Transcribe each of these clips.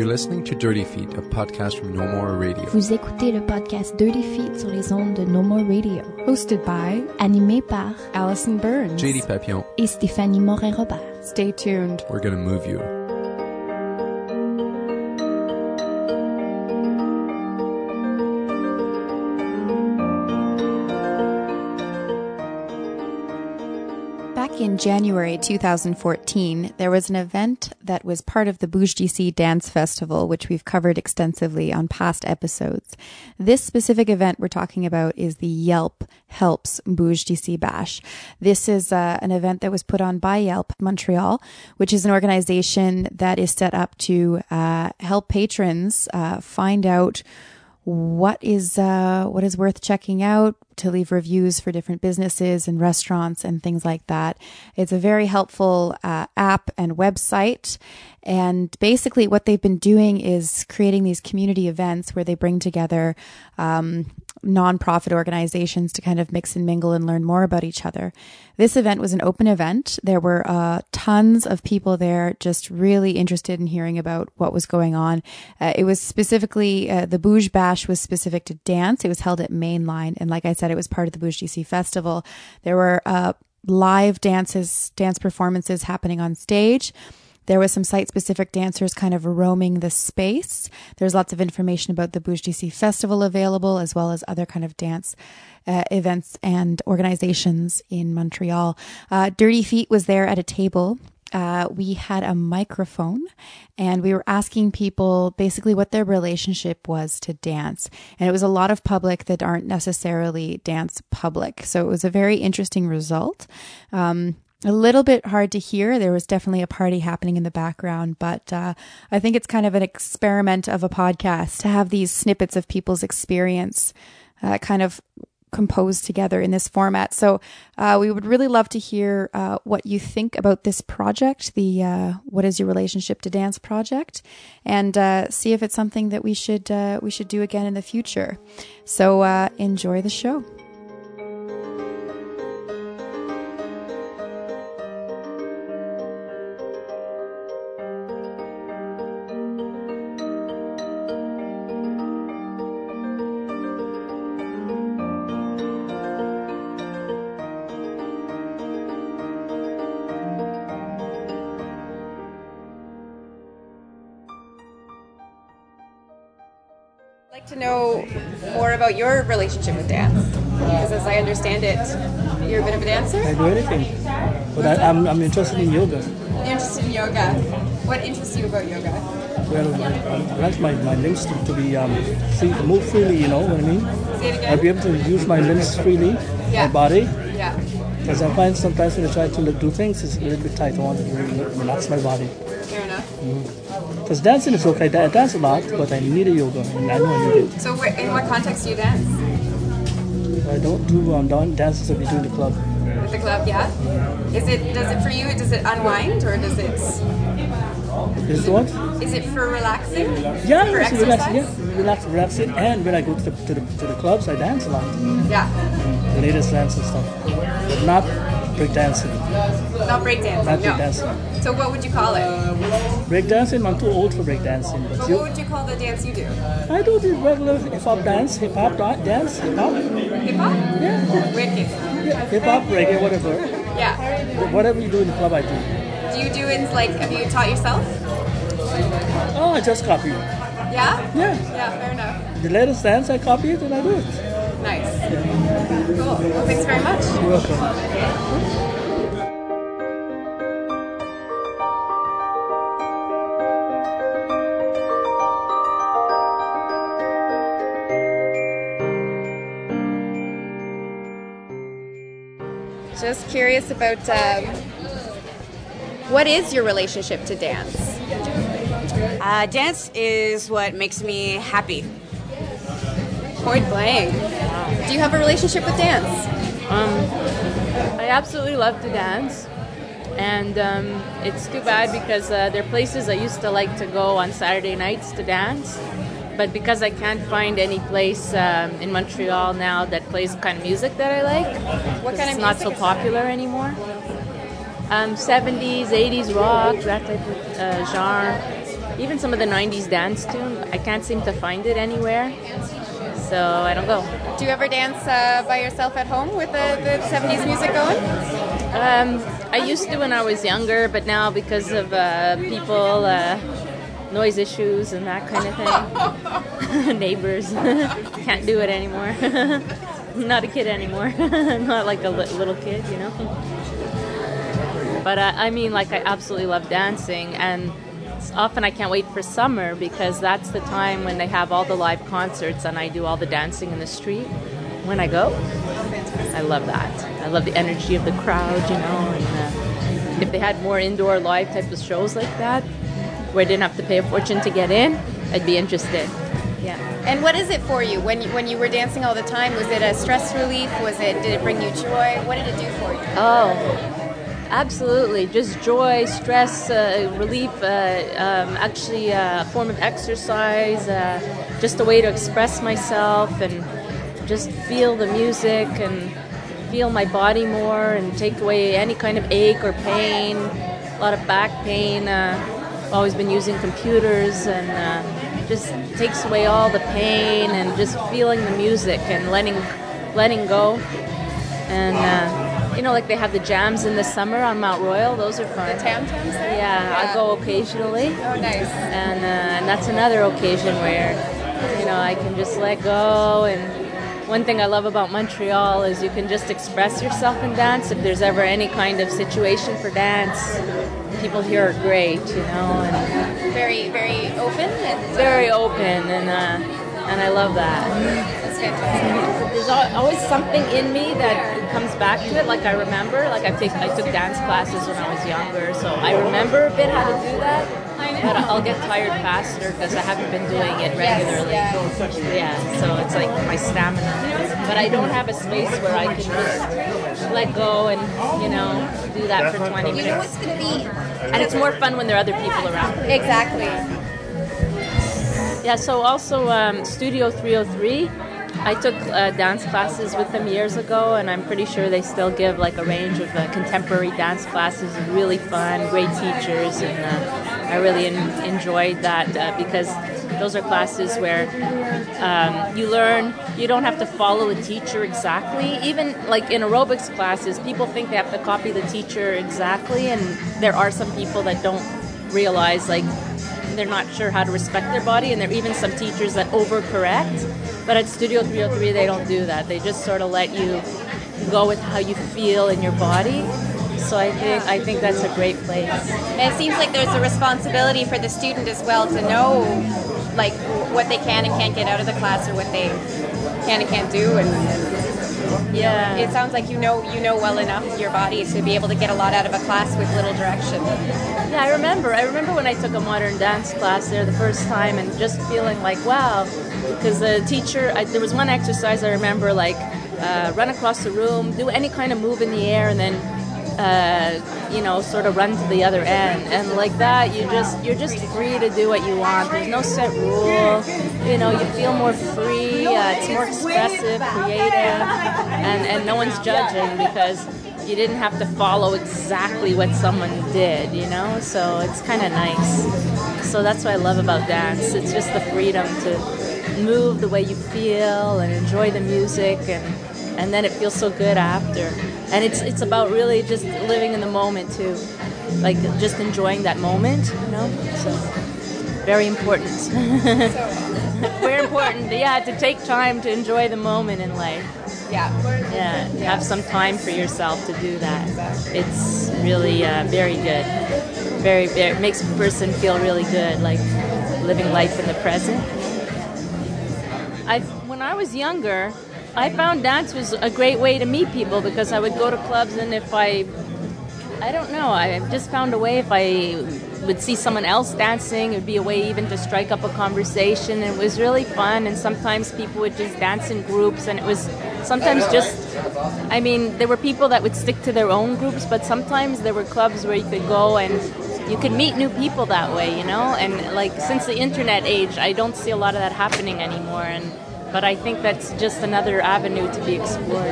You're listening to Dirty Feet, a podcast from No More Radio. Vous écoutez le podcast Dirty Feet sur les ondes de No More Radio, Hosted by animé par Allison Burns. JD Papillon, et Stéphanie Morin-Robert. Stay tuned. we're gonna move you. Back in January 2014, there was an event that was part of the Bouge d'ici Dance Festival, which we've covered extensively on past episodes. This specific event we're talking about is the Yelp Helps Bouge d'ici Bash. This is uh, an event that was put on by Yelp Montreal, which is an organization that is set up to uh, help patrons uh, find out what is uh, what is worth checking out to leave reviews for different businesses and restaurants and things like that. It's a very helpful uh, app and website. And basically, what they've been doing is creating these community events where they bring together um, nonprofit organizations to kind of mix and mingle and learn more about each other. This event was an open event. There were uh, tons of people there just really interested in hearing about what was going on. Uh, it was specifically, uh, the Bouge Bash was specific to dance. It was held at Mainline. And like I said, it was part of the Bouge d'ici Festival. There were uh, live dances, dance performances happening on stage. There was some site specific dancers kind of roaming the space. There's lots of information about the Bouge d'ici Festival available, as well as other kind of dance uh, events and organizations in Montreal. Uh, Dirty Feet was there at a table. Uh, we had a microphone and we were asking people basically what their relationship was to dance. And it was a lot of public that aren't necessarily dance public. So it was a very interesting result. Um, a little bit hard to hear. There was definitely a party happening in the background, but uh, I think it's kind of an experiment of a podcast to have these snippets of people's experience uh, kind of composed together in this format. So uh, we would really love to hear uh, what you think about this project, the uh, what is your relationship to dance project, and uh, see if it's something that we should uh, we should do again in the future. So uh, enjoy the show. Like to know more about your relationship with dance. Because as I understand it, you're a bit of a dancer. I do anything. But I, I'm, I'm interested in yoga. You're interested in yoga. What interests you about yoga? Well, I, I like my, my limbs to, to be um, free, to move freely, you know what I mean? Say it I'll be able to use my limbs freely, Yeah. my body. Yeah. Because I find sometimes when I try to do things, it's a little bit tight. I want to relax my body. Fair enough. Because dancing is okay. I dance a lot, but I need a yoga, and I know I need it. So where, in what context do you dance? I don't do um, dan- dances that we do in the club. At the club, yeah? Is it, does it for you, does it unwind or does it, Is it what? is it for relaxing? Yeah, For it's relax, yeah, relax, relaxing. And when I go to the, to the, to the clubs, I dance a lot. Yeah. The latest dance and stuff. But not break dancing. Not breakdancing, Not no. Breakdancing. So what would you call it? Uh, break dancing, I'm too old for break dancing. But But you, what would you call the dance you do? I do the regular hip hop dance, hip hop dance, hip hop, Hip hop? yeah, Wicked. hip hop, reggae, whatever. Yeah. Whatever you do in the club, I do. Do you do in like, have you taught yourself? Oh, I just copy. Yeah? Yeah, Yeah, fair enough. the latest dance, I copy it and I do it. Nice. Cool. Well, thanks very much. You're welcome. Curious about um, what is your relationship to dance? Uh, dance is what makes me happy. Point blank. Do you have a relationship with dance? I absolutely love to dance, and um, it's too bad because uh, there are places I used to like to go on Saturday nights to dance, but because I can't find any place um, in Montreal now that plays the kind of music that I like, What kind it's of not so is that? popular anymore. um, 70s, 80s rock, that type of uh, genre. even some of the 90s dance tune, I can't seem to find it anywhere. So I don't go. Do you ever dance uh, by yourself at home with the, the 70s music going? Um, I used to when I was younger, but now because of uh, people, uh, noise issues, and that kind of thing, neighbors, can't do it anymore. Not a kid anymore. not like a li- little kid, you know. But uh, I mean, like, I absolutely love dancing, and often I can't wait for summer because that's the time when they have all the live concerts and I do all the dancing in the street when I go. I love that. I love the energy of the crowd, you know. And uh, if they had more indoor live type of shows like that, where I didn't have to pay a fortune to get in, I'd be interested. Yeah. And what is it for you when you, when you were dancing all the time? Was it a stress relief? Was it did it bring you joy? What did it do for you? Oh, absolutely. Just joy, stress uh, relief. Uh, um, actually, uh, a form of exercise. Uh, just a way to express myself and just feel the music and feel my body more and take away any kind of ache or pain. A lot of back pain. Always been using computers and uh, just takes away all the pain and just feeling the music and letting letting go. And uh, you know, like they have the jams in the summer on Mount Royal. Those are fun. The tam tams there? Yeah, I go occasionally. Oh, nice. And, uh, and that's another occasion where, you know, I can just let go. And one thing I love about Montreal is you can just express yourself in dance. If there's ever any kind of situation for dance, people here are great, you know, and Very very open and very open, and uh, and I love that. that's fantastic. There's always something in me that comes back to it. Like I remember, like I take I took dance classes when I was younger, so I remember a bit how to do that. But I'll get tired faster because I haven't been doing it regularly. Yeah, so it's like my stamina. But I don't have a space where I can just let go and you know do that for 20 minutes. You know minutes. what's going to be And it's more fun when there are other people around. exactly. Yeah, so also um, Studio 303. I took uh, dance classes with them years ago, and I'm pretty sure they still give like a range of uh, contemporary dance classes. Really fun, great teachers, and uh, I really en- enjoyed that uh, because those are classes where um, you learn. You don't have to follow a teacher exactly. Even like in aerobics classes, people think they have to copy the teacher exactly, and there are some people that don't realize like they're not sure how to respect their body, and there are even some teachers that overcorrect. But at Studio 303, they don't do that. They just sort of let you go with how you feel in your body. So I think I think that's a great place. And it seems like there's a responsibility for the student as well to know like what they can and can't get out of the class or what they can and can't do and Yeah. it sounds like you know you know well enough your body to be able to get a lot out of a class with little direction. Yeah, I remember. I remember when I took a modern dance class there the first time, and just feeling like, wow, because the teacher. I, there was one exercise I remember, like uh, run across the room, do any kind of move in the air, and then. Uh, you know, sort of run to the other end, and like that, you just you're just free to do what you want. There's no set rule. You know, you feel more free. Uh, it's more expressive, creative, and and no one's judging because you didn't have to follow exactly what someone did, you know? So it's kind of nice. So that's what I love about dance. It's just the freedom to move the way you feel and enjoy the music and and then it feels so good after. And it's it's about really just living in the moment too. Like just enjoying that moment, you know? So very important. very important. Yeah, to take time to enjoy the moment in life. Yeah. Yeah, have some time for yourself to do that. It's really uh, very good. Very, very makes a person feel really good, like living life in the present. I, when I was younger, I found dance was a great way to meet people because I would go to clubs and if I, I don't know, I just found a way if I would see someone else dancing, it would be a way even to strike up a conversation. And it was really fun. And sometimes people would just dance in groups, and it was sometimes just. I mean, there were people that would stick to their own groups, but sometimes there were clubs where you could go and you could meet new people that way, you know. And like since the internet age, I don't see a lot of that happening anymore. And but I think that's just another avenue to be explored.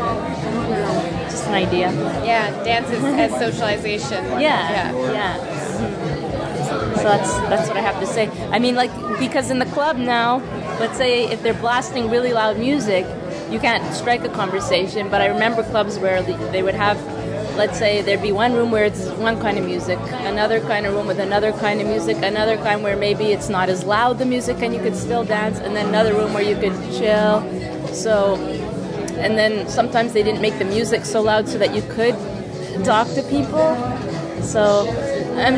Just an idea. Yeah, dance is, as socialization. Yeah, yeah. Mm-hmm. So that's that's what I have to say. I mean, like because in the club now, let's say if they're blasting really loud music, you can't strike a conversation. But I remember clubs where they would have, let's say there'd be one room where it's one kind of music, another kind of room with another kind of music, another kind where maybe it's not as loud the music and you could still dance, and then another room where you could chill. So, and then sometimes they didn't make the music so loud so that you could talk to people. So, um,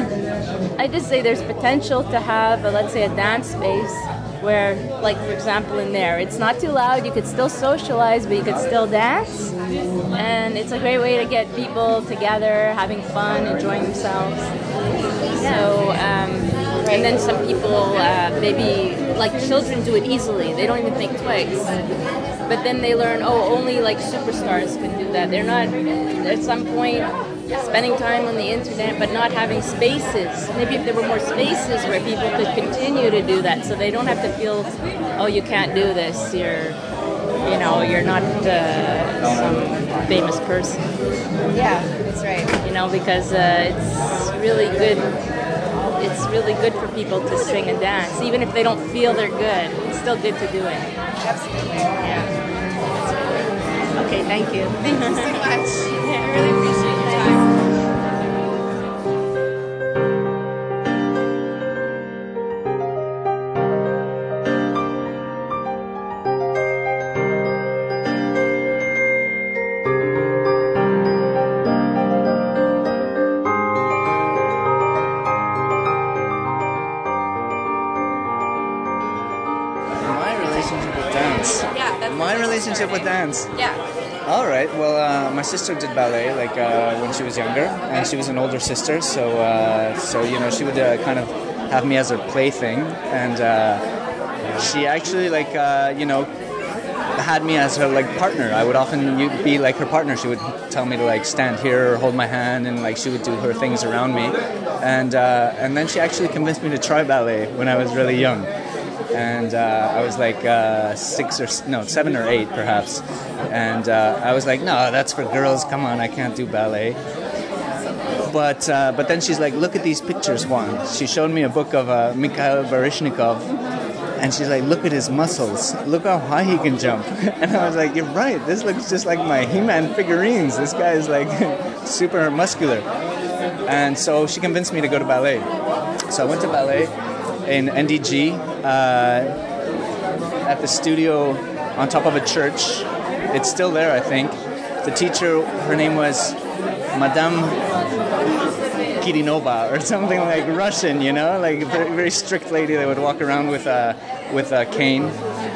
I just say there's potential to have, a, let's say, a dance space where, like for example, in there, it's not too loud. You could still socialize, but you could still dance, and it's a great way to get people together, having fun, enjoying themselves. So, um, and then some people uh, maybe like children do it easily. They don't even think twice. But then they learn, oh, only like superstars can do that. They're not at some point spending time on the internet but not having spaces. Maybe if there were more spaces where people could continue to do that so they don't have to feel, oh, you can't do this, you're, you know, you're not uh, some famous person. Yeah, that's right. You know, because uh, it's really good. It's really good for people to sing and dance, even if they don't feel they're good. It's still good to do it. Absolutely. Yeah. Okay, thank you. Thank you so much. I really appreciate your dance. Yeah. All right. Well, uh, my sister did ballet like uh, when she was younger, and she was an older sister, so uh, so you know she would uh, kind of have me as her plaything, and uh, she actually like uh, you know had me as her like partner. I would often be like her partner. She would tell me to like stand here or hold my hand, and like she would do her things around me, and uh, and then she actually convinced me to try ballet when I was really young and uh, I was like uh, six or no seven or eight perhaps, and uh, I was like, no, that's for girls. Come on, I can't do ballet. But uh, but then she's like, look at these pictures, Juan. She showed me a book of uh, Mikhail Baryshnikov, and she's like, look at his muscles. Look how high he can jump. And I was like, you're right. This looks just like my He-Man figurines. This guy is like super muscular. And so she convinced me to go to ballet. So I went to ballet in NDG uh, at the studio on top of a church. It's still there, I think. The teacher, her name was Madame Kirinova or something like Russian, you know, like a very, very strict lady that would walk around with a with a cane.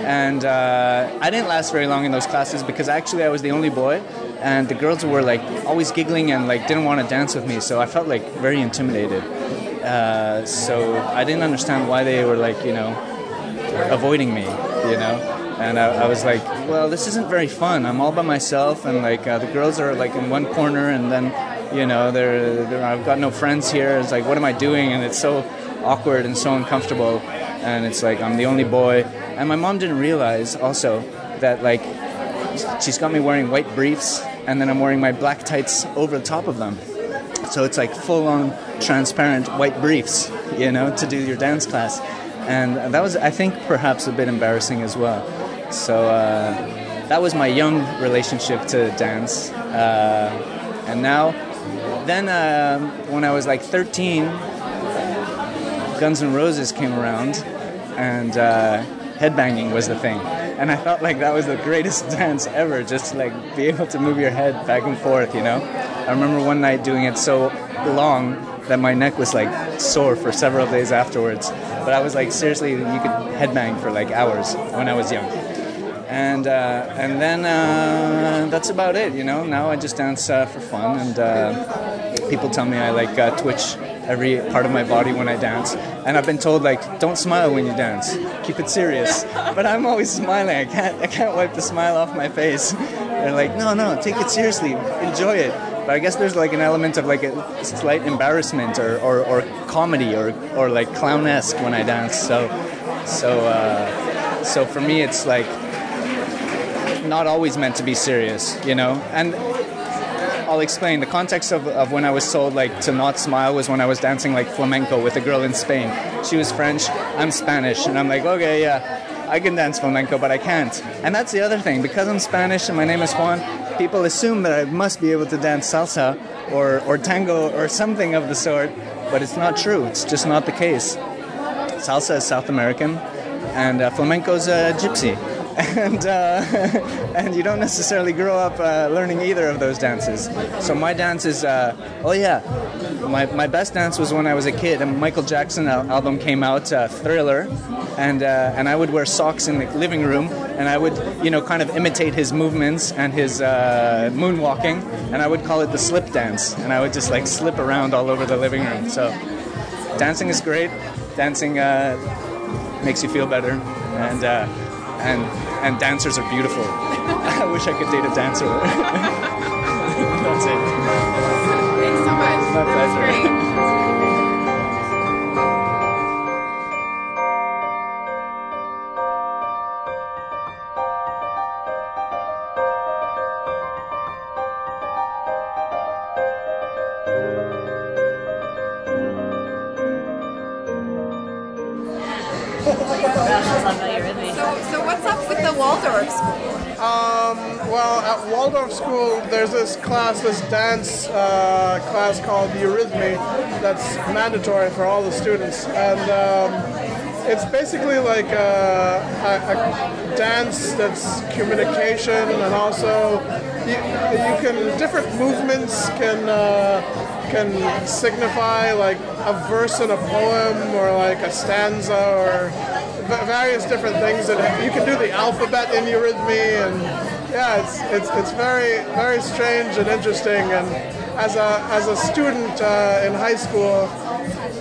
And uh, I didn't last very long in those classes because actually I was the only boy, and the girls were like always giggling and like didn't want to dance with me, so I felt like very intimidated. Uh, so I didn't understand why they were like you know avoiding me, you know. And I, I was like, well, this isn't very fun. I'm all by myself, and like uh, the girls are like in one corner, and then you know they're, they're I've got no friends here. It's like, what am I doing? And it's so awkward and so uncomfortable. And it's like I'm the only boy. And my mom didn't realize also that like she's got me wearing white briefs, and then I'm wearing my black tights over the top of them. So it's like full on transparent white briefs, you know, to do your dance class. And that was, I think, perhaps a bit embarrassing as well. So uh, that was my young relationship to dance. Uh, and now, then uh, when I was like 13, Guns N' Roses came around and uh, headbanging was the thing. And I felt like that was the greatest dance ever, just to like be able to move your head back and forth, you know? I remember one night doing it so long that my neck was like sore for several days afterwards. But I was like, seriously, you could headbang for like hours when I was young. And uh, and then uh, that's about it, you know. Now I just dance uh, for fun, and uh, people tell me I like uh, twitch every part of my body when I dance. And I've been told like, don't smile when you dance, keep it serious. But I'm always smiling. I can't I can't wipe the smile off my face. They're like, no, no, take it seriously, enjoy it. But I guess there's like an element of like a slight embarrassment or, or, or comedy or, or like clownesque when I dance. So so uh, so for me it's like not always meant to be serious, you know. And I'll explain. The context of, of when I was told like to not smile was when I was dancing like flamenco with a girl in Spain. She was French, I'm Spanish, and I'm like, okay, yeah, I can dance flamenco, but I can't. And that's the other thing. Because I'm Spanish and my name is Juan, people assume that I must be able to dance salsa or, or tango or something of the sort, but it's not true. It's just not the case. Salsa is South American, and uh, flamenco's uh, gypsy. And, uh, and you don't necessarily grow up uh, learning either of those dances. So my dance is, uh, oh yeah, my, my best dance was when I was a kid. And Michael Jackson album came out, uh, Thriller, and uh, and I would wear socks in the living room, and I would you know kind of imitate his movements and his uh, moonwalking, and I would call it the slip dance, and I would just like slip around all over the living room. So dancing is great. Dancing makes you feel better, and and and dancers are beautiful. I wish I could date a dancer. That's it. Thanks so much. My pleasure. So, what's up with the Waldorf school? Um, well, at Waldorf School, there's this class, this dance uh, class called the Eurythmy that's mandatory for all the students. And um, it's basically like a, a, a dance that's communication and also you, you can, different movements can, uh, can signify like a verse in a poem or like a stanza or various different things that you can do the alphabet in Eurythmy and yeah it's it's it's very very strange and interesting. And as a as a student uh, in high school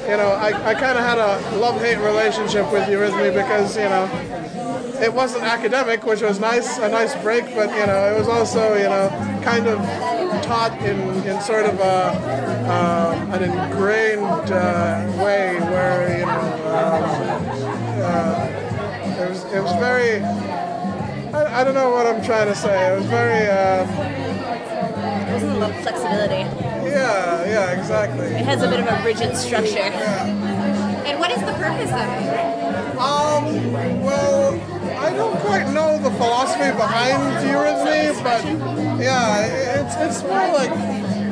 you know I, I kind of had a love-hate relationship with Eurythmy because you know it wasn't academic which was nice a nice break but you know it was also you know kind of taught in, in sort of a, um, an ingrained uh, way where you know um, uh, it was it was very I, I don't know what I'm trying to say it was very um, There's a lot of flexibility. yeah yeah exactly It has a bit of a rigid structure. Yeah. And what is the purpose of it? Um, well, I don't quite know the philosophy behind Eurythmy, but yeah, it's it's more like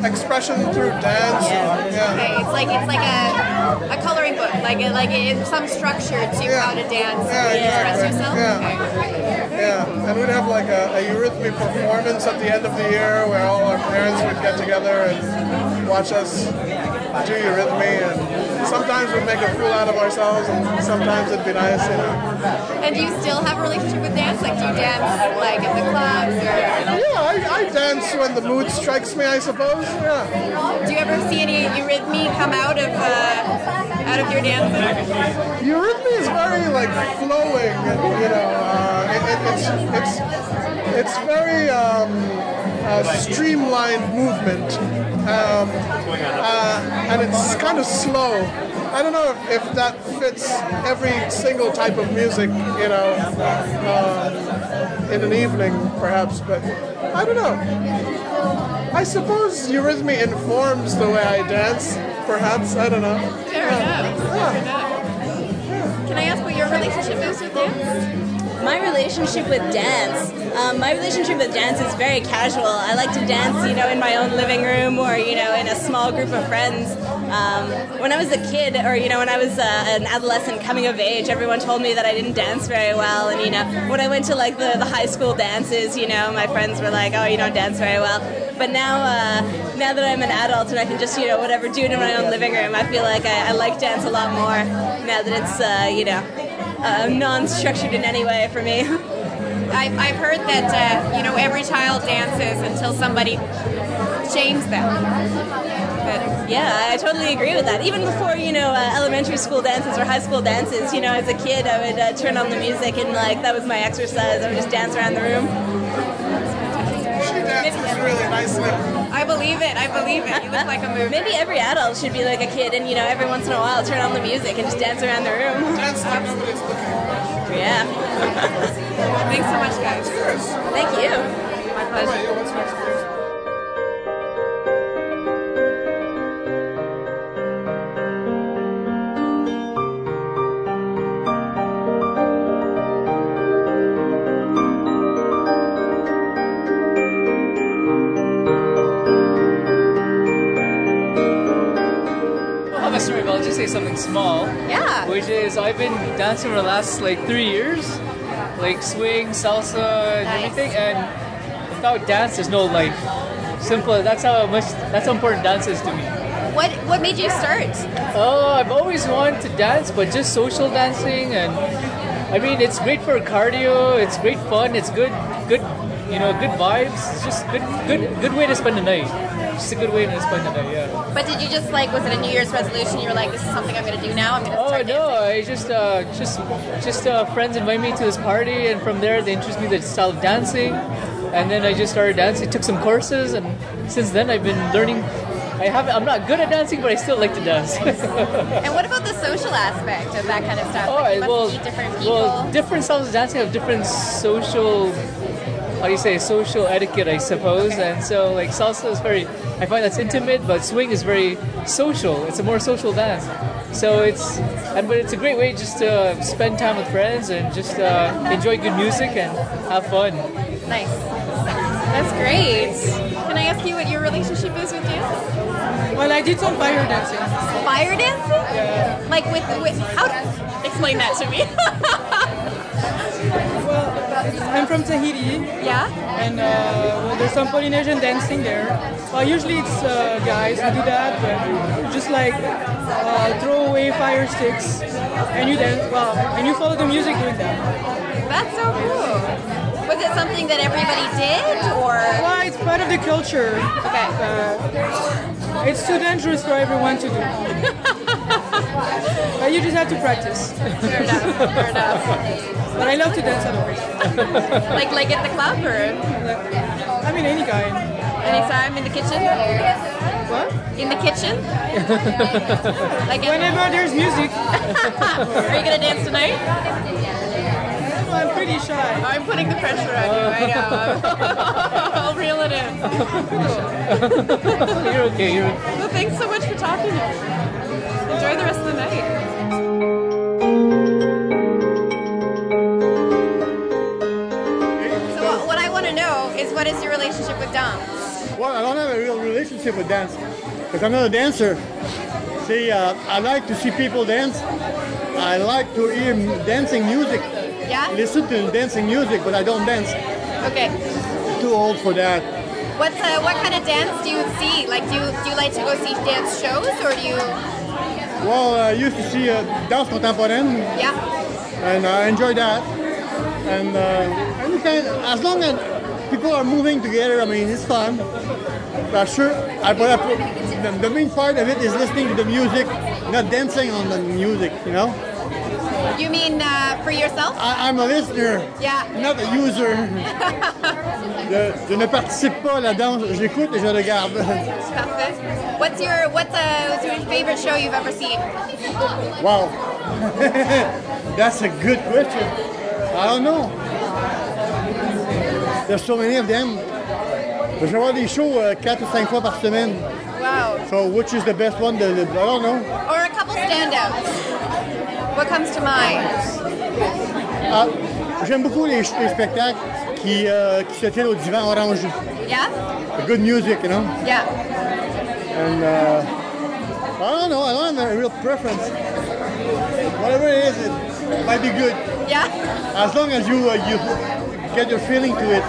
expression through dance. Yeah. Okay, it's like it's like a, a coloring book, like a, like it's some structure to how to dance and express yourself. Yeah. Yeah, and we'd have like a, a Eurythmy performance at the end of the year where all our parents would get together and watch us do Eurythmy, and sometimes we'd make a fool out of ourselves, and sometimes it'd be nice, you know. And do you still have a relationship with dance? Like, do you dance like at the clubs? Or... Yeah, I, I dance when the mood strikes me, I suppose. Yeah. Do you ever see any eurythmy come out of uh, out of your dancing? Eurythmy is very like flowing, and you know, uh, it, it, it's it's it's very um, uh, streamlined movement, um, uh, and it's kind of slow. I don't know if, that fits every single type of music, you know, um, in an evening perhaps, but I don't know. I suppose eurythmy informs the way I dance, perhaps. I don't know. Fair enough. Fair enough. Can I ask what your relationship is with dance? My relationship with dance, um, my relationship with dance is very casual. I like to dance, you know, in my own living room or you know, in a small group of friends. Um, when I was a kid, or you know, when I was uh, an adolescent coming of age, everyone told me that I didn't dance very well. And you know, when I went to like the, the high school dances, you know, my friends were like, "Oh, you don't dance very well." But now, uh, now that I'm an adult and I can just you know whatever do it in my own living room, I feel like I, I like dance a lot more now that it's uh, you know uh, non-structured in any way for me. I've, I've heard that uh, you know every child dances until somebody shames them. But Yeah, I totally agree with that. Even before, you know, uh, elementary school dances or high school dances, you know, as a kid, I would uh, turn on the music and, like, that was my exercise. I would just dance around the room. She dances really nicely. I believe it. I believe it. You look like a movie. Maybe every adult should be like a kid and, you know, every once in a while turn on the music and just dance around the room. Dance like nobody's looking. Yeah. Thanks so much, guys. Thank you. My pleasure. Say something small. Yeah. Which is I've been dancing for the last like three years, like swing, salsa, and Nice. everything. And without dance, there's no life. Simple. That's how much. That's how important dance is to me. What What made you start? Oh, I've always wanted to dance, but just social dancing, and I mean, it's great for cardio. It's great fun. It's good, good, you know, good vibes. It's just good, good, good way to spend the night. Just a good way to spend the night. Yeah. But did you just like was it a New Year's resolution? You were like, this is something I'm going to do now. I'm going to Oh no! I just, uh, just, just uh, friends invite me to this party, and from there they introduced me to the style of dancing, and then I just started dancing. Took some courses, and since then I've been learning. I haven't. I'm not good at dancing, but I still like to dance. And what about the social aspect of that kind of stuff? Oh, like well, meet different people. well, different styles of dancing have different social, how do you say, social etiquette, I suppose. And so, like salsa is very, I find that's intimate, but swing is very social. It's a more social dance. So it's, and but it's a great way just to spend time with friends and just uh, enjoy good music and have fun. Nice. That's great. Can I ask you what your relationship is with dance? Well, I did some fire dancing. Fire dancing? Yeah. Like with, with how? Explain that to me. I'm from Tahiti. Yeah. And uh, well, there's some Polynesian dancing there. Well, usually it's uh, guys who do that, but just like uh, throw away fire sticks and you dance. Well, and you follow the music doing that. That's so cool. Was it something that everybody did, or? Well, it's part of the culture. Okay. Uh, it's too dangerous for everyone to do. but you just have to practice. Fair enough. Fair enough. But I love to dance otherwise. like like at the club or? I mean, any kind. Anytime in the kitchen? What? In the kitchen? like Whenever there's music. Are you gonna dance tonight? I'm pretty shy. I'm putting the pressure on you. I know. I'll reel it in. you're okay. You're Well, thanks so much for talking to me. Enjoy the rest of the night. What is your relationship with dance? Well, I don't have a real relationship with dance because I'm not a dancer. See, uh, I like to see people dance. I like to hear dancing music. Yeah? Listen to dancing music, but I don't dance. Okay. Too old for that. What's uh, what kind of dance do you see? Like, do you do you like to go see dance shows, or do you? Well, I used to see uh, dance contemporaine, Yeah. and I enjoy that. And, uh, and you can, as long as people are moving together, I mean, it's fun. But sure, I, but I, put- the, the main part of it is listening to the music, not dancing on the music, you know? You mean uh, for yourself? I, I'm a listener, Yeah. not a user. Je, je ne participe pas à la danse, j'écoute et je regarde. Parfait. What's your what's, uh, what's your favorite show you've ever seen? Wow. That's a good question. I don't know. There's so many of them. Je vais voir des shows 4 ou 5 fois par semaine. Wow. So which is the best one? The, the- I don't know. Or a couple standouts. What comes to mind? Ah, J'aime beaucoup les, les spectacles qui, euh, qui se tiennent au divan orangé. Yeah? Good music, you know? Yeah. And uh, I don't know, I don't have a real preference. Whatever it is, it might be good. Yeah. As long as you uh, you get your feeling to it.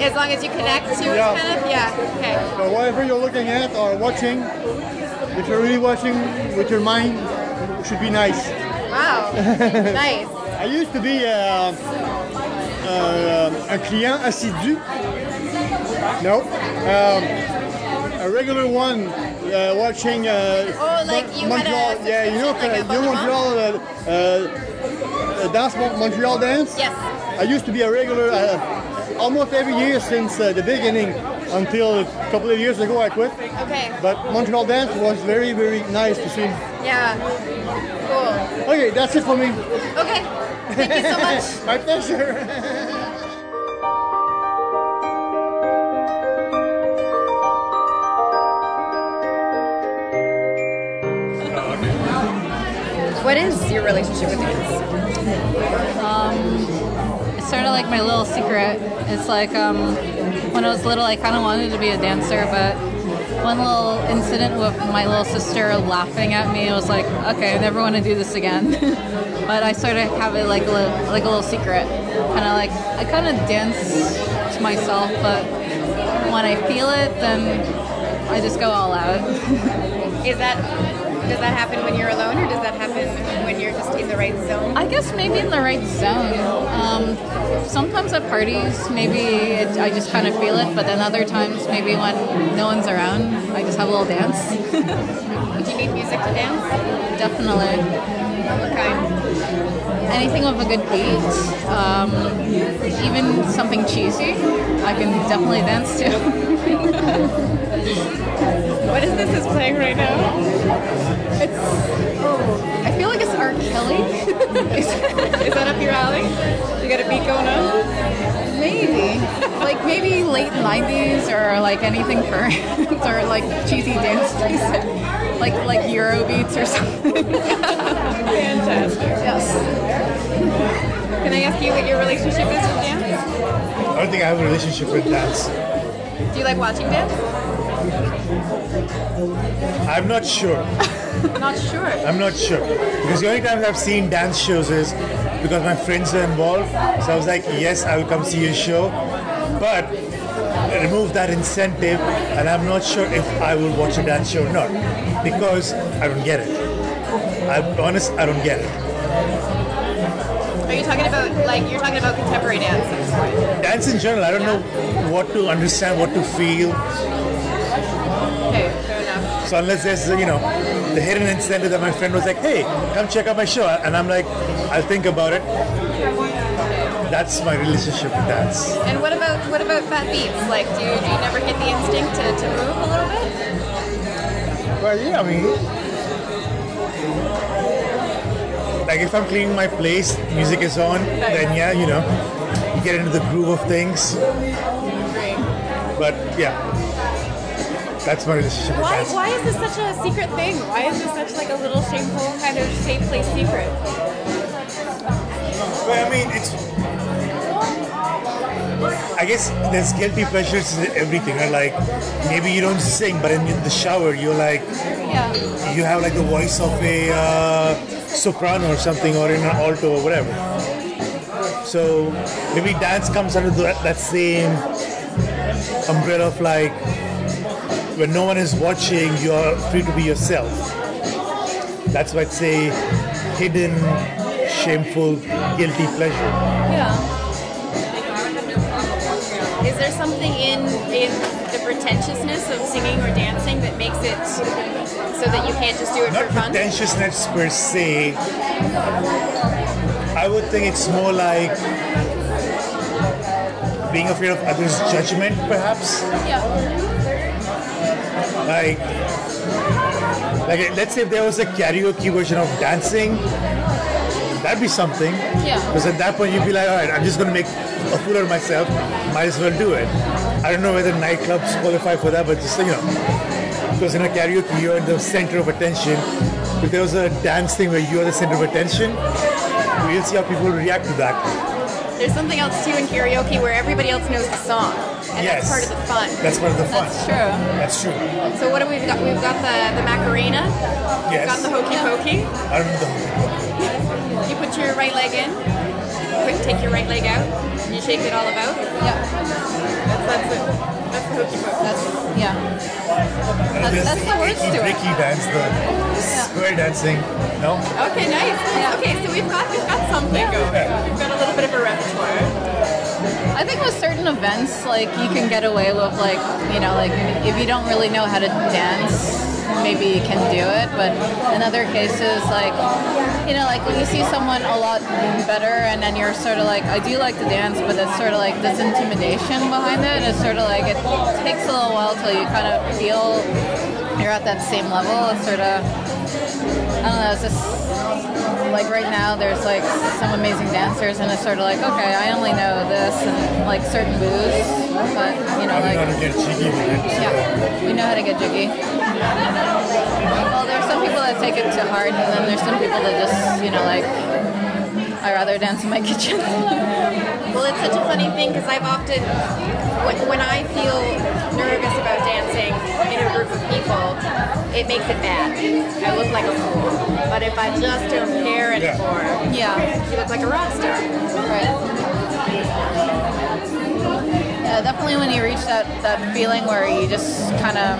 As long as you connect to it, Yeah. kind of. Yeah. Okay. So whatever you're looking at or watching, if you're really watching with your mind, it should be nice. Wow. nice. I used to be a, uh, un client assidu. No. Um, a regular one uh, watching uh, Oh, like you had Montreal. a yeah, you know, like a you? Montreal uh, uh, dance Montreal dance. Yes. I used to be a regular uh, almost every year since uh, the beginning until a couple of years ago I quit. Okay. But Montreal dance was very very nice to see. Yeah. Cool. Okay, that's it for me. Okay. Thank you so much. My pleasure. What is your relationship with dance? Um, it's sort of like my little secret. It's like um, when I was little, I kind of wanted to be a dancer, but one little incident with my little sister laughing at me. I was like, okay, I never want to do this again. but I sort of have it like a little, like a little secret. Kind of like I kind of dance to myself, but when I feel it, then I just go all out. Is that does that happen when you're alone, or does that happen when you're just in the right zone? I guess maybe in the right zone. Um, sometimes at parties, maybe it, I just kind of feel it, but then other times, maybe when no one's around, I just have a little dance. Do you need music to dance? Definitely. What kind? Anything with a good beat, um, even something cheesy, I can definitely dance to. What is this that's playing right now? It's. Oh, I feel like it's R. Kelly. is, is that up your alley? You got a beat going on? Maybe. like maybe late 90s or like anything current or like cheesy dance music. Like like Euro beats or something. Fantastic. Yes. Can I ask you what your relationship is with dance? I don't think I have a relationship with dance. Do you like watching dance? I'm not sure. Not sure. I'm not sure. Because the only times I've seen dance shows is because my friends are involved. So I was like, yes, I will come see your show. But remove that incentive, and I'm not sure if I will watch a dance show or not. Because I don't get it. I'm honest, I don't get it. Are you talking about like you're talking about contemporary dance at this point? Dance in general, I don't know what to understand, what to feel. Okay, fair enough. So unless there's, you know, the hidden incentive that my friend was like, hey, come check out my show. And I'm like, I'll think about it. That's my relationship with dance. And what about what about fat beats? Like, do you, do you never get the instinct to, to move a little bit? Well, yeah, I mean, like if I'm cleaning my place, music is on, then yeah, you know, you get into the groove of things. But yeah, that's my Why why is this such a secret thing? Why is this such like a little shameful kind of safe place secret? Well, I mean, it's. I guess there's guilty pleasures in everything. Right? Like maybe you don't sing, but in, in the shower you're like, Yeah. you have like the voice of a uh, soprano or something, or in an alto or whatever. So maybe dance comes under that, that same umbrella of like when no one is watching, you're free to be yourself. That's why it's a hidden, shameful, guilty pleasure. Yeah. Is there something in in the pretentiousness of singing or dancing that makes it so that you can't just do it Not for fun? pretentiousness per se. I would think it's more like being afraid of others' judgment, perhaps. Yeah. Like, like let's say if there was a karaoke version of dancing, that'd be something. Yeah. Because at that point you'd be like, all right, I'm just gonna make a fool of myself. Might as well do it. I don't know whether nightclubs qualify for that, but just you know, because in a karaoke you're the center of attention. If there was a dance thing where you're the center of attention, we'll see how people react to that. There's something else too in karaoke where everybody else knows the song, and Yes. that's part of the fun. That's part of the fun. That's true. That's true. So what do we got? We've got the the Macarena. We've Yes. got the hokey pokey. I don't know. You put your right leg in. Quick, take your right leg out. and You shake it all about. Yeah. That's that's it. That's the hokey pokey. That's yeah. And that's the words Icky to it. Bricky dance, the square dancing. No? Okay, nice. Okay, so we've got we've got something going. We've got a little bit of a repertoire. I think with certain events, like you can get away with like you know like if you don't really know how to dance, maybe you can do it. But in other cases, like you know like when you see someone a lot better, and then you're sort of like I do like to dance, but it's sort of like this intimidation behind it. It's sort of like it takes a little while till you kind of feel you're at that same level. It's sort of I don't know. It's just like right now there's like some amazing dancers and it's sort of like okay i only know this and like certain moves but you know I like don't know how to get jiggy with yeah we know how to get jiggy well there's some people that take it to heart and then there's some people that just you know like I rather dance in my kitchen. Well, it's such a funny thing because I've often, when, when I feel nervous about dancing in a group of people, it makes it bad. I look like a fool. But if I just don't care anymore, Yeah. you look like a rock star. Right. Yeah, definitely when you reach that, that feeling where you just kind of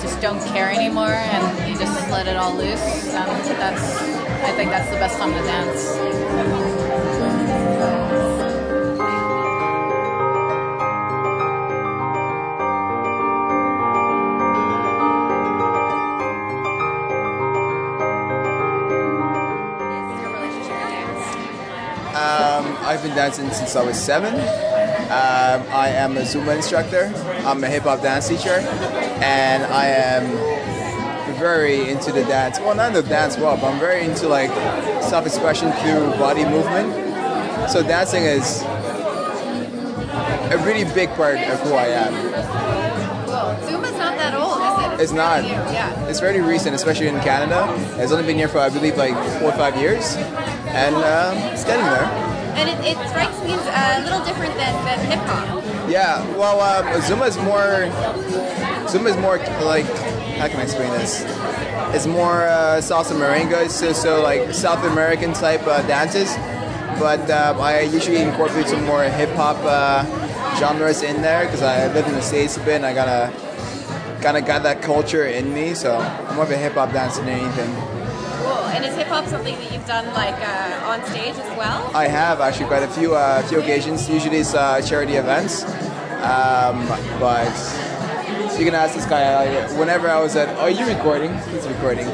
just don't care anymore and you just let it all loose, um, that's I think that's the best time to dance. Been dancing since I was seven. Um, I am a Zumba instructor. I'm a hip hop dance teacher, and I am very into the dance. Well, not the dance well, but I'm very into like self-expression through body movement. So dancing is a really big part of who I am. Zumba's not that old, is it? It's not. new, Yeah. It's very recent, especially in Canada. It's only been here for I believe like four or five years, and um, it's getting there. And it, it strikes me as a little different than, than hip hop. Yeah, well, um, Zumba is more. Zumba is more like. How can I explain this? It's more uh, salsa merengue, so, so like South American type uh, dances. But um, I usually incorporate some more hip hop uh, genres in there because I live in the states a bit, and I gotta kind of got that culture in me. So I'm more of a hip hop dancer than anything. And is hip hop something that you've done like uh, on stage as well? I have actually quite a few uh, few occasions. Usually it's uh, charity events, um, but you can ask this guy. I, whenever I was at, oh, you recording? He's recording.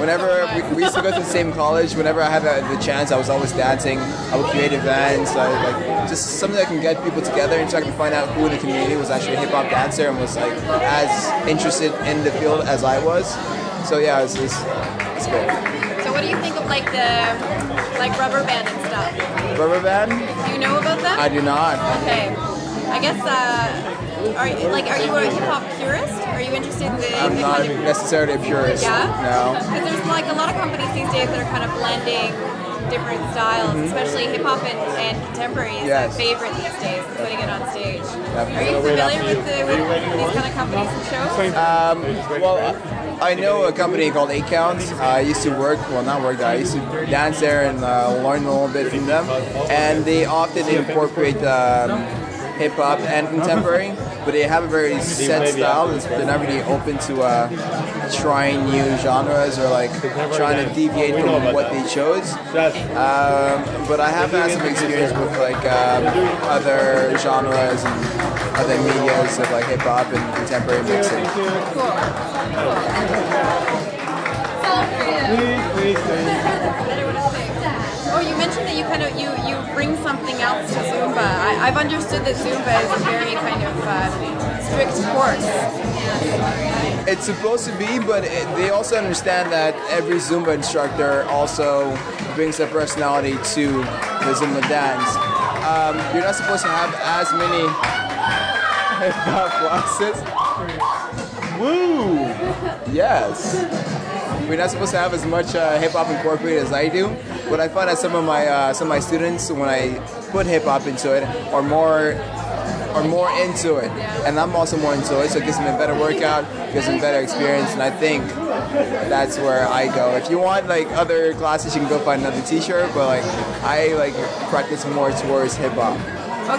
Whenever we, we used to go to the same college, whenever I had the, the chance, I was always dancing. I would create events, I, like just something that can get people together, and so I can find out who in the community was actually a hip hop dancer and was like as interested in the field as I was. So yeah, it's it's, it's good. Like the like rubber band and stuff? Rubber band? Do you know about them? I do not. Okay. I guess uh, are you, like are you a hip hop purist? Are you interested in the, I'm the not kind of necessarily a purist. Yeah? No. Because there's like a lot of companies these days that are kind of blending different styles, Mhm. especially hip hop and, and contemporary is Yes. a favorite these days, putting it on stage. Definitely. Are you familiar with, the, with these kind of companies and shows? Um, well, I know a company called Eight Count. Uh, I used to work, well, not work there. I used to dance there and uh, learn a little bit from them. And they often incorporate um, hip hop and contemporary, but they have a very set style. It's- They're not really open to uh, trying new genres or like trying to deviate from what they chose. Um, but I have had some experience with like um, other genres and other medias of like hip hop and contemporary mixing. Oh, you mentioned that you kind of you you bring something else to Zumba. I, I've understood that Zumba is a very kind of uh, strict course. It's supposed to be, but it, they also understand that every Zumba instructor also brings their personality to the Zumba dance. Um, you're not supposed to have as many hip hop classes. Woo! Yes. We're not supposed to have as much uh, hip hop incorporated as I do, but I find that some of my uh, some of my students, when I put hip hop into it, are more are more into it, and I'm also more into it. So it gives them a better workout, gives them better experience, and I think that's where I go. If you want like other classes, you can go find another T-shirt, but like I like practice more towards hip hop.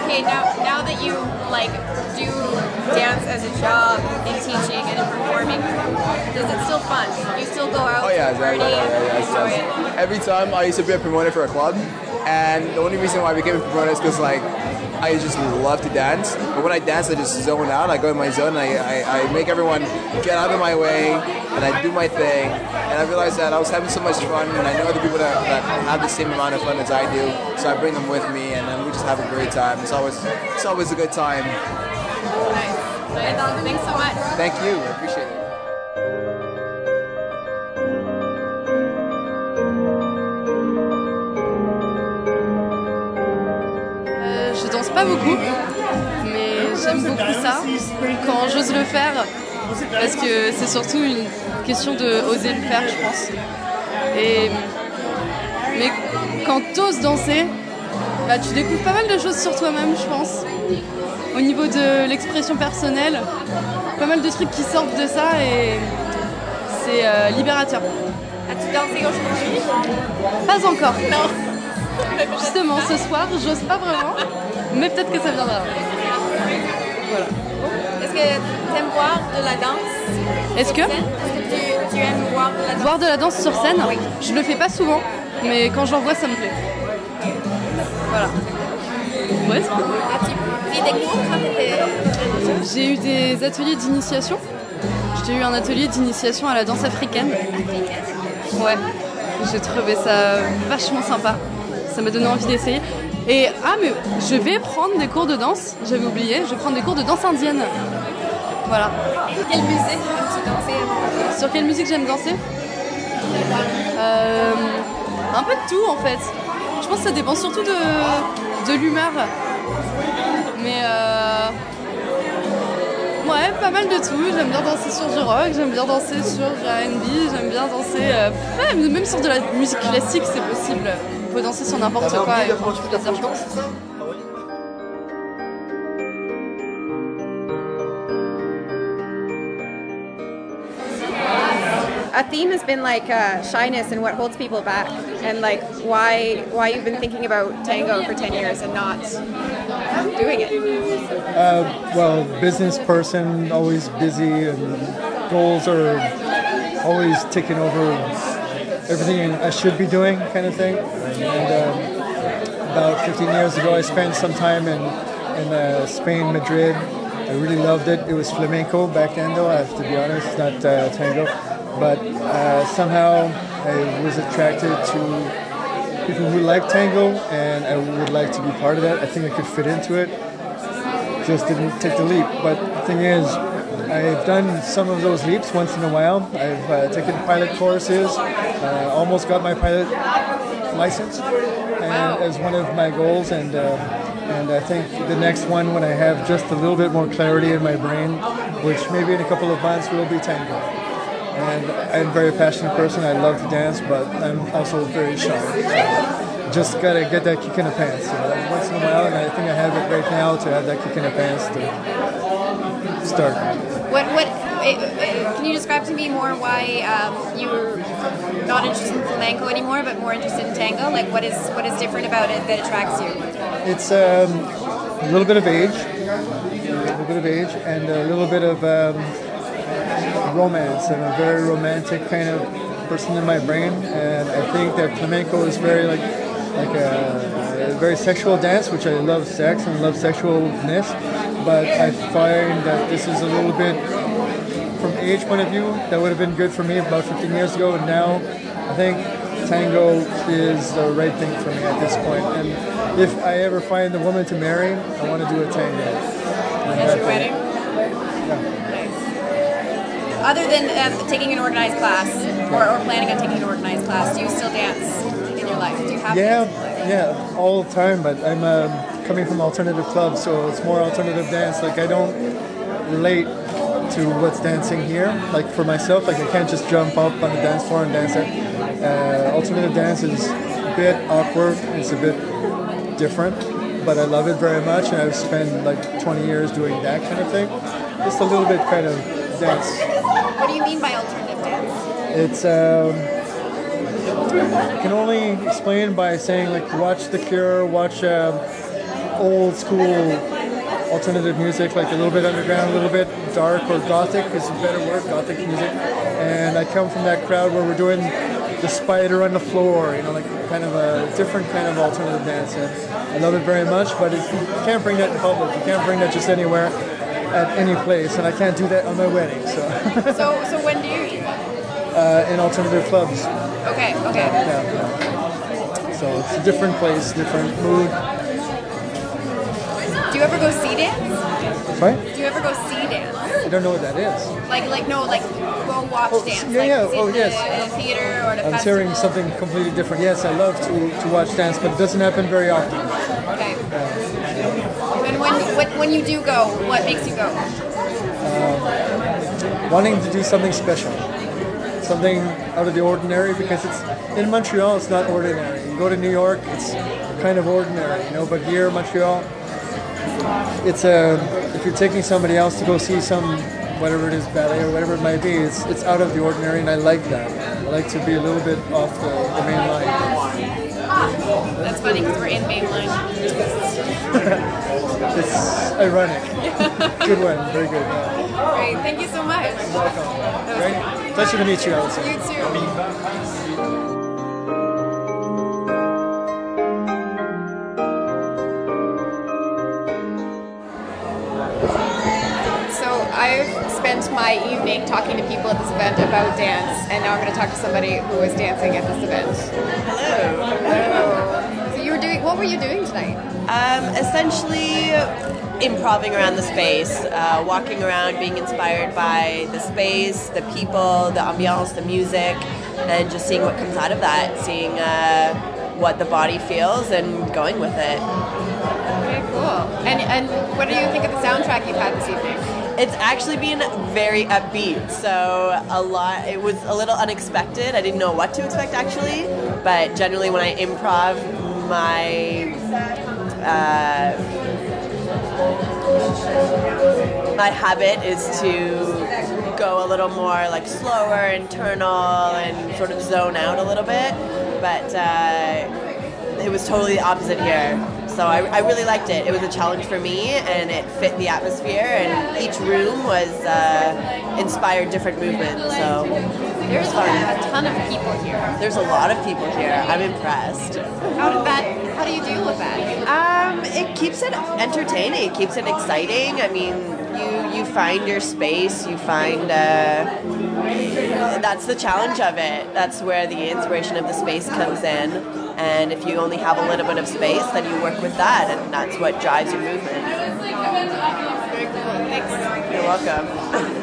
Okay, now now that you like do dance as a job in teaching and in performing, is it still fun? You still go out Oh yeah, to party exactly. Yeah, yeah, enjoy it? Every time I used to be a promoter for a club, and the only reason why I became a promoter is because like I just love to dance. But when I dance, I just zone out. I go in my zone. And I, I I make everyone get out of my way, and I do my thing. And I realized that I was having so much fun, and I know other people that, that have the same amount of fun as I do. So I bring them with me, and then we just have a great time. It's always it's always a good time. Nice. Right on. Thanks so much. Thank you. I appreciate it. Euh, je danse pas beaucoup, mais j'aime beaucoup ça quand j'ose le faire, parce que c'est surtout une question de oser le faire, je pense. Et mais quand t'oses danser, bah, tu découvres pas mal de choses sur toi-même, je pense. Au niveau de l'expression personnelle, pas mal de trucs qui sortent de ça et c'est euh, libérateur. As-tu dansé aujourd'hui? Pas encore. Non. Justement, ce soir, j'ose pas vraiment, mais peut-être que ça viendra. Voilà. Est-ce que tu aimes voir de la danse Est-ce que Est-ce que tu, tu aimes voir de la danse Voir de la danse sur scène, je le fais pas souvent, mais quand j'en vois, ça me plaît. Voilà. Ouais, c'est J'ai eu des ateliers d'initiation. J'ai eu un atelier d'initiation à la danse africaine. Ouais. J'ai trouvé ça vachement sympa. Ça m'a donné envie d'essayer. Et ah mais je vais prendre des cours de danse. J'avais oublié. Je vais prendre des cours de danse indienne. Voilà. Quelle musique danser Sur quelle musique j'aime danser? Euh, Un peu de tout en fait. Je pense que ça dépend surtout de, de l'humeur. Mais euh, ouais, pas mal de tout. J'aime bien danser sur du rock, j'aime bien danser sur du R&B, j'aime bien danser euh, ouais, même sur de la musique classique, c'est possible. On peut danser sur n'importe quoi et prendre du plaisir, je pense. A theme has been like uh, shyness and what holds people back, and like why why you've been thinking about tango for ten years and not doing it. Uh, well, business person, always busy, and goals are always taking over everything I should be doing, kind of thing. And um, about 15 years ago, I spent some time in in uh, Spain, Madrid. I really loved it. It was flamenco back then, though. I have to be honest, not uh, tango. But uh, somehow I was attracted to people who like tango, and I would like to be part of that. I think I could fit into it. Just didn't take the leap. But the thing is, I've done some of those leaps once in a while. I've uh, taken pilot courses, uh, almost got my pilot license, and as one of my goals. And uh, and I think the next one, when I have just a little bit more clarity in my brain, which maybe in a couple of months will be tango. And I'm a very passionate person. I love to dance, but I'm also very shy. Just gotta get that kick in the pants. You know, once in a while, and I think I have it right now to have that kick in the pants to start. What what? Can you describe to me more why um, you're not interested in flamenco anymore, but more interested in tango? Like what is what is different about it that attracts you? It's um, a little bit of age, a little bit of age, and a little bit of um, romance. I'm a very romantic kind of person in my brain, and I think that flamenco is very like like a, a very sexual dance, which I love sex and love sexualness. But I find that this is a little bit from age point of view that would have been good for me about 15 years ago, and now I think tango is the right thing for me at this point. And if I ever find a woman to marry, I want to do a tango. At your wedding? Other than um, taking an organized class or, or planning on taking an organized class, do you still dance in your life? Do you have Yeah, yeah, all the time. But I'm um, coming from alternative clubs, so it's more alternative dance. Like I don't relate to what's dancing here. Like for myself, like I can't just jump up on the dance floor and dance it. Uh, alternative dance is a bit awkward. It's a bit different, but I love it very much, and I've spent like 20 years doing that kind of thing. Just a little bit kind of dance. Do you mean by alternative dance? It's um, I can only explain by saying like watch The Cure, watch um, old school alternative music, like a little bit underground, a little bit dark or gothic is a better word, gothic music. And I come from that crowd where we're doing the spider on the floor, you know, like kind of a different kind of alternative dance. And I love it very much, but you can't bring that in public. You can't bring that just anywhere at any place, and I can't do that on my wedding. So, So so when do you? uh, in alternative clubs. Okay, okay. Yeah, yeah. So it's a different place, different mood. Do you ever go see dance? Sorry? Do you ever go see dance? I don't know what that is. Like like no like go watch dance. yeah, like, yeah, oh, the, yes. In a theater or a I'm festival. hearing something completely different. Yes, I love to, to watch dance, but it doesn't happen very often. Okay. And when, when you do go, what makes you go? Um, wanting to do something special. something out of the ordinary because it's in Montreal. It's not ordinary. You go to New York, it's kind of ordinary, you know. But here, in Montreal, it's a if you're taking somebody else to go see some whatever it is ballet or whatever it might be, it's it's out of the ordinary, and I like that. I like to be a little bit off the, the main line. That's funny because we're in mainline. it's ironic. good one, very good. Yeah. Great, thank you so much. You're Welcome. Great. Pleasure to meet you, Alison. You too. So I've spent my evening talking to people at this event about dance, and now I'm going to talk to somebody who was dancing at this event. Hello. Doing. What were you doing tonight? Um, essentially, improving around the space, uh, walking around, being inspired by the space, the people, the ambiance, the music, and just seeing what comes out of that, seeing uh, what the body feels, and going with it. Okay, cool. And and what do you think of the soundtrack you've had this evening? It's actually been very upbeat, so a lot. It was a little unexpected. I didn't know what to expect actually, but generally when I improv, my uh, my habit is to go a little more like slower, internal, and sort of zone out a little bit. But uh, it was totally the opposite here. So I, I really liked it. It was a challenge for me, and it fit the atmosphere. And each room was uh, inspired different movements. So There's a ton of people here. there's a lot of people here. I'm impressed. How did that? How do you deal with that? Um, it keeps it entertaining. It keeps it exciting. I mean, you you find your space. You find uh, that's the challenge of it. That's where the inspiration of the space comes in. And if you only have a little bit of space, then you work with that, and that's what drives your movement. You're welcome.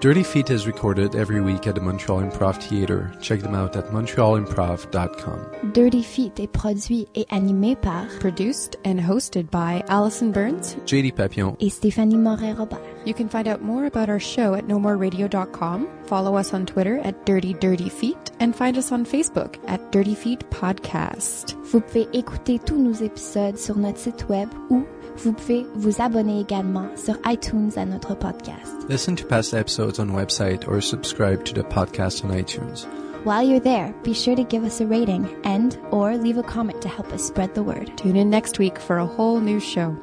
Dirty Feet is recorded every week at the Montreal Improv Theatre. Check them out at montrealimprov.com. Dirty Feet est produit et animé par Produced and hosted by Allison Burns JD Papillon et Stéphanie Moret-Robert. You can find out more about our show at nomoreradio.com, follow us on Twitter at Dirty Dirty Feet, and find us on Facebook at Dirty Feet Podcast. Vous pouvez écouter tous nos épisodes sur notre site web ou vous pouvez vous abonner également sur iTunes à notre podcast. Listen to past episodes on website or subscribe to the podcast on iTunes. While you're there, be sure to give us a rating and or leave a comment to help us spread the word. Tune in next week for a whole new show.